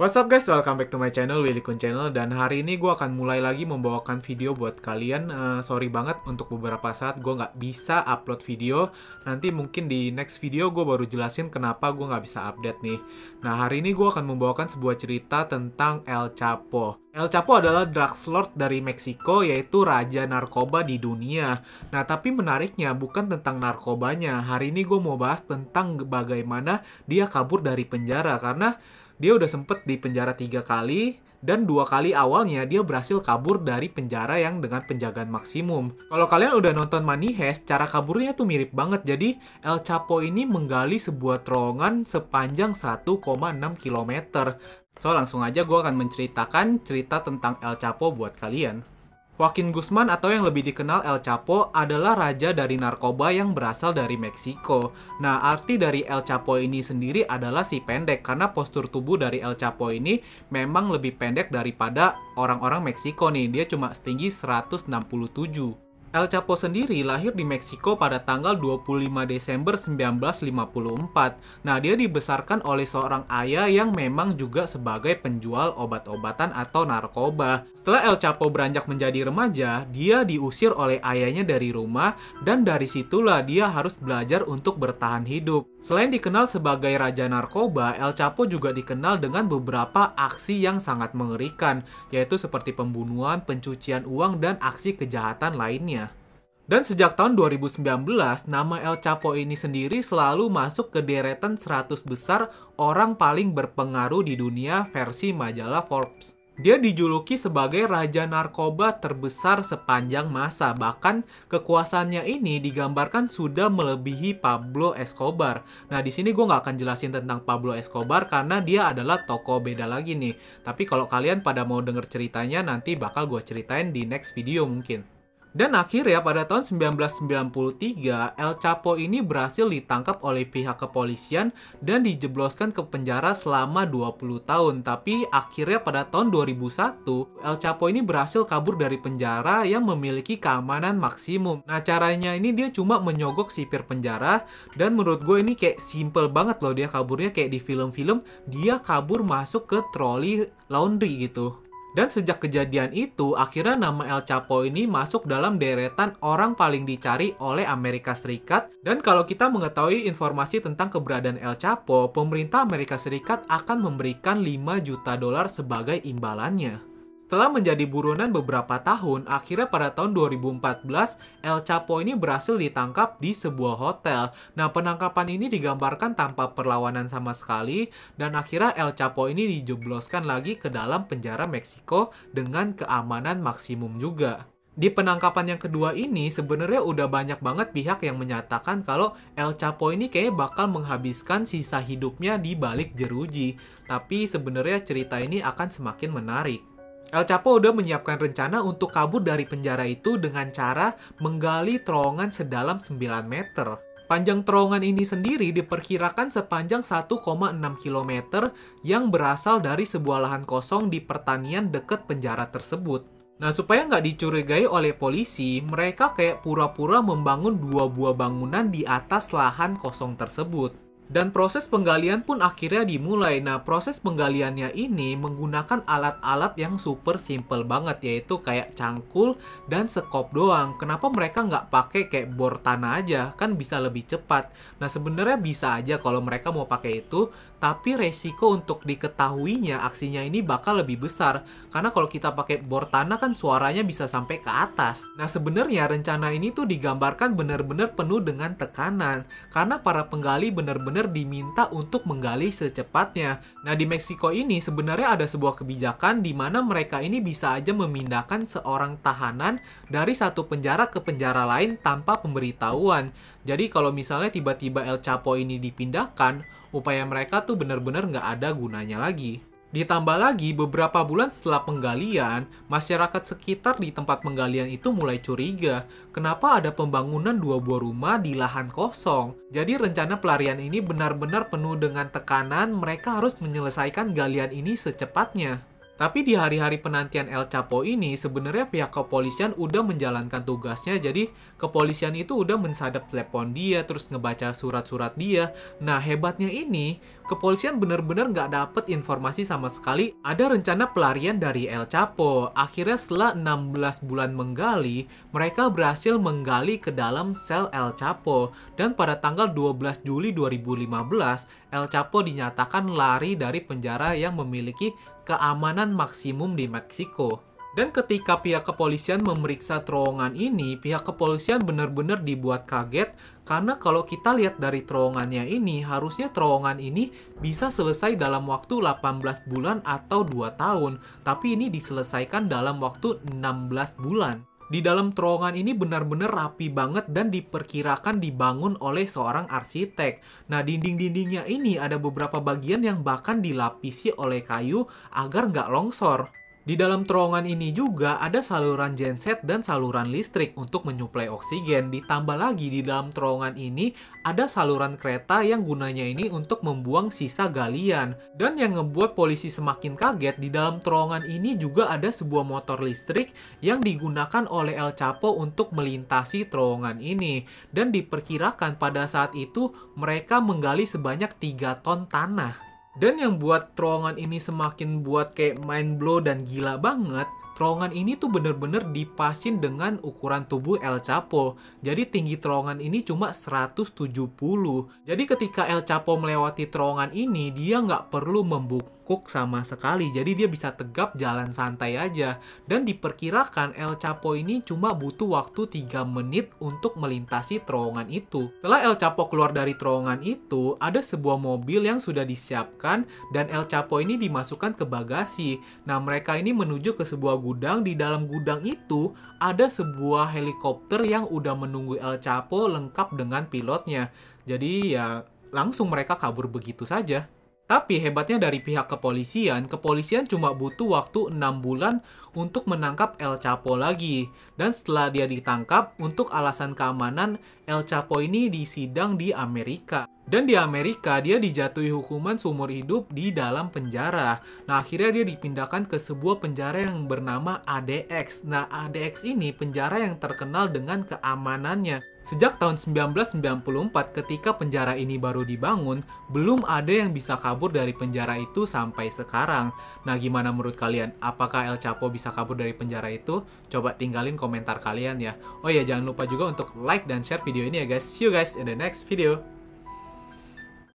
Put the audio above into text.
What's up guys, welcome back to my channel, Willy Kun Channel. Dan hari ini gue akan mulai lagi membawakan video buat kalian. Uh, Sorry banget untuk beberapa saat gue nggak bisa upload video. Nanti mungkin di next video gue baru jelasin kenapa gue nggak bisa update nih. Nah hari ini gue akan membawakan sebuah cerita tentang El Chapo. El Chapo adalah drugs lord dari Meksiko yaitu raja narkoba di dunia. Nah tapi menariknya bukan tentang narkobanya. Hari ini gue mau bahas tentang bagaimana dia kabur dari penjara Karena dia udah sempet di penjara tiga kali dan dua kali awalnya dia berhasil kabur dari penjara yang dengan penjagaan maksimum. Kalau kalian udah nonton Money Heist, cara kaburnya tuh mirip banget. Jadi El Chapo ini menggali sebuah terowongan sepanjang 1,6 km. So langsung aja gue akan menceritakan cerita tentang El Chapo buat kalian. Joaquin Guzman atau yang lebih dikenal El Chapo adalah raja dari narkoba yang berasal dari Meksiko. Nah, arti dari El Chapo ini sendiri adalah si pendek karena postur tubuh dari El Chapo ini memang lebih pendek daripada orang-orang Meksiko nih. Dia cuma setinggi 167. El Chapo sendiri lahir di Meksiko pada tanggal 25 Desember 1954. Nah, dia dibesarkan oleh seorang ayah yang memang juga sebagai penjual obat-obatan atau narkoba. Setelah El Chapo beranjak menjadi remaja, dia diusir oleh ayahnya dari rumah dan dari situlah dia harus belajar untuk bertahan hidup. Selain dikenal sebagai raja narkoba, El Chapo juga dikenal dengan beberapa aksi yang sangat mengerikan, yaitu seperti pembunuhan, pencucian uang, dan aksi kejahatan lainnya. Dan sejak tahun 2019, nama El Chapo ini sendiri selalu masuk ke deretan 100 besar orang paling berpengaruh di dunia versi majalah Forbes. Dia dijuluki sebagai raja narkoba terbesar sepanjang masa. Bahkan kekuasaannya ini digambarkan sudah melebihi Pablo Escobar. Nah, di sini gue nggak akan jelasin tentang Pablo Escobar karena dia adalah toko beda lagi nih. Tapi kalau kalian pada mau denger ceritanya, nanti bakal gue ceritain di next video mungkin. Dan akhirnya pada tahun 1993, El Chapo ini berhasil ditangkap oleh pihak kepolisian dan dijebloskan ke penjara selama 20 tahun. Tapi akhirnya pada tahun 2001, El Chapo ini berhasil kabur dari penjara yang memiliki keamanan maksimum. Nah caranya ini dia cuma menyogok sipir penjara dan menurut gue ini kayak simple banget loh dia kaburnya kayak di film-film dia kabur masuk ke troli laundry gitu. Dan sejak kejadian itu, akhirnya nama El Chapo ini masuk dalam deretan orang paling dicari oleh Amerika Serikat. Dan kalau kita mengetahui informasi tentang keberadaan El Chapo, pemerintah Amerika Serikat akan memberikan 5 juta dolar sebagai imbalannya. Setelah menjadi buronan beberapa tahun, akhirnya pada tahun 2014, El Chapo ini berhasil ditangkap di sebuah hotel. Nah, penangkapan ini digambarkan tanpa perlawanan sama sekali, dan akhirnya El Chapo ini dijebloskan lagi ke dalam penjara Meksiko dengan keamanan maksimum juga. Di penangkapan yang kedua ini sebenarnya udah banyak banget pihak yang menyatakan kalau El Chapo ini kayak bakal menghabiskan sisa hidupnya di balik jeruji. Tapi sebenarnya cerita ini akan semakin menarik. El Chapo udah menyiapkan rencana untuk kabur dari penjara itu dengan cara menggali terowongan sedalam 9 meter. Panjang terowongan ini sendiri diperkirakan sepanjang 1,6 km yang berasal dari sebuah lahan kosong di pertanian dekat penjara tersebut. Nah, supaya nggak dicurigai oleh polisi, mereka kayak pura-pura membangun dua buah bangunan di atas lahan kosong tersebut. Dan proses penggalian pun akhirnya dimulai. Nah, proses penggaliannya ini menggunakan alat-alat yang super simple banget, yaitu kayak cangkul dan sekop doang. Kenapa mereka nggak pakai kayak bor tanah aja? Kan bisa lebih cepat. Nah, sebenarnya bisa aja kalau mereka mau pakai itu, tapi resiko untuk diketahuinya aksinya ini bakal lebih besar. Karena kalau kita pakai bor tanah kan suaranya bisa sampai ke atas. Nah, sebenarnya rencana ini tuh digambarkan benar-benar penuh dengan tekanan. Karena para penggali benar-benar benar-benar diminta untuk menggali secepatnya. Nah, di Meksiko ini sebenarnya ada sebuah kebijakan di mana mereka ini bisa aja memindahkan seorang tahanan dari satu penjara ke penjara lain tanpa pemberitahuan. Jadi kalau misalnya tiba-tiba El Chapo ini dipindahkan, upaya mereka tuh benar-benar nggak ada gunanya lagi. Ditambah lagi, beberapa bulan setelah penggalian, masyarakat sekitar di tempat penggalian itu mulai curiga. Kenapa ada pembangunan dua buah rumah di lahan kosong? Jadi rencana pelarian ini benar-benar penuh dengan tekanan mereka harus menyelesaikan galian ini secepatnya. Tapi di hari-hari penantian El Chapo ini sebenarnya pihak kepolisian udah menjalankan tugasnya jadi kepolisian itu udah mensadap telepon dia terus ngebaca surat-surat dia. Nah hebatnya ini kepolisian bener-bener nggak dapet informasi sama sekali ada rencana pelarian dari El Chapo. Akhirnya setelah 16 bulan menggali mereka berhasil menggali ke dalam sel El Chapo dan pada tanggal 12 Juli 2015 El Chapo dinyatakan lari dari penjara yang memiliki keamanan maksimum di Meksiko. Dan ketika pihak kepolisian memeriksa terowongan ini, pihak kepolisian benar-benar dibuat kaget karena kalau kita lihat dari terowongannya ini, harusnya terowongan ini bisa selesai dalam waktu 18 bulan atau 2 tahun, tapi ini diselesaikan dalam waktu 16 bulan. Di dalam terowongan ini benar-benar rapi banget dan diperkirakan dibangun oleh seorang arsitek. Nah, dinding-dindingnya ini ada beberapa bagian yang bahkan dilapisi oleh kayu agar nggak longsor. Di dalam terowongan ini juga ada saluran genset dan saluran listrik untuk menyuplai oksigen. Ditambah lagi di dalam terowongan ini ada saluran kereta yang gunanya ini untuk membuang sisa galian. Dan yang ngebuat polisi semakin kaget, di dalam terowongan ini juga ada sebuah motor listrik yang digunakan oleh El Chapo untuk melintasi terowongan ini. Dan diperkirakan pada saat itu mereka menggali sebanyak 3 ton tanah. Dan yang buat terowongan ini semakin buat kayak mind blow dan gila banget, terowongan ini tuh bener-bener dipasin dengan ukuran tubuh El Chapo. Jadi tinggi terowongan ini cuma 170. Jadi ketika El Chapo melewati terowongan ini, dia nggak perlu membuka kekuk sama sekali. Jadi dia bisa tegap jalan santai aja. Dan diperkirakan El Chapo ini cuma butuh waktu 3 menit untuk melintasi terowongan itu. Setelah El Chapo keluar dari terowongan itu, ada sebuah mobil yang sudah disiapkan dan El Chapo ini dimasukkan ke bagasi. Nah, mereka ini menuju ke sebuah gudang. Di dalam gudang itu ada sebuah helikopter yang udah menunggu El Chapo lengkap dengan pilotnya. Jadi ya langsung mereka kabur begitu saja. Tapi hebatnya dari pihak kepolisian, kepolisian cuma butuh waktu 6 bulan untuk menangkap El Chapo lagi. Dan setelah dia ditangkap, untuk alasan keamanan, El Chapo ini disidang di Amerika. Dan di Amerika dia dijatuhi hukuman seumur hidup di dalam penjara. Nah akhirnya dia dipindahkan ke sebuah penjara yang bernama ADX. Nah ADX ini penjara yang terkenal dengan keamanannya. Sejak tahun 1994 ketika penjara ini baru dibangun, belum ada yang bisa kabur dari penjara itu sampai sekarang. Nah gimana menurut kalian? Apakah El Chapo bisa kabur dari penjara itu? Coba tinggalin komentar kalian ya. Oh ya jangan lupa juga untuk like dan share video ini ya guys. See you guys in the next video.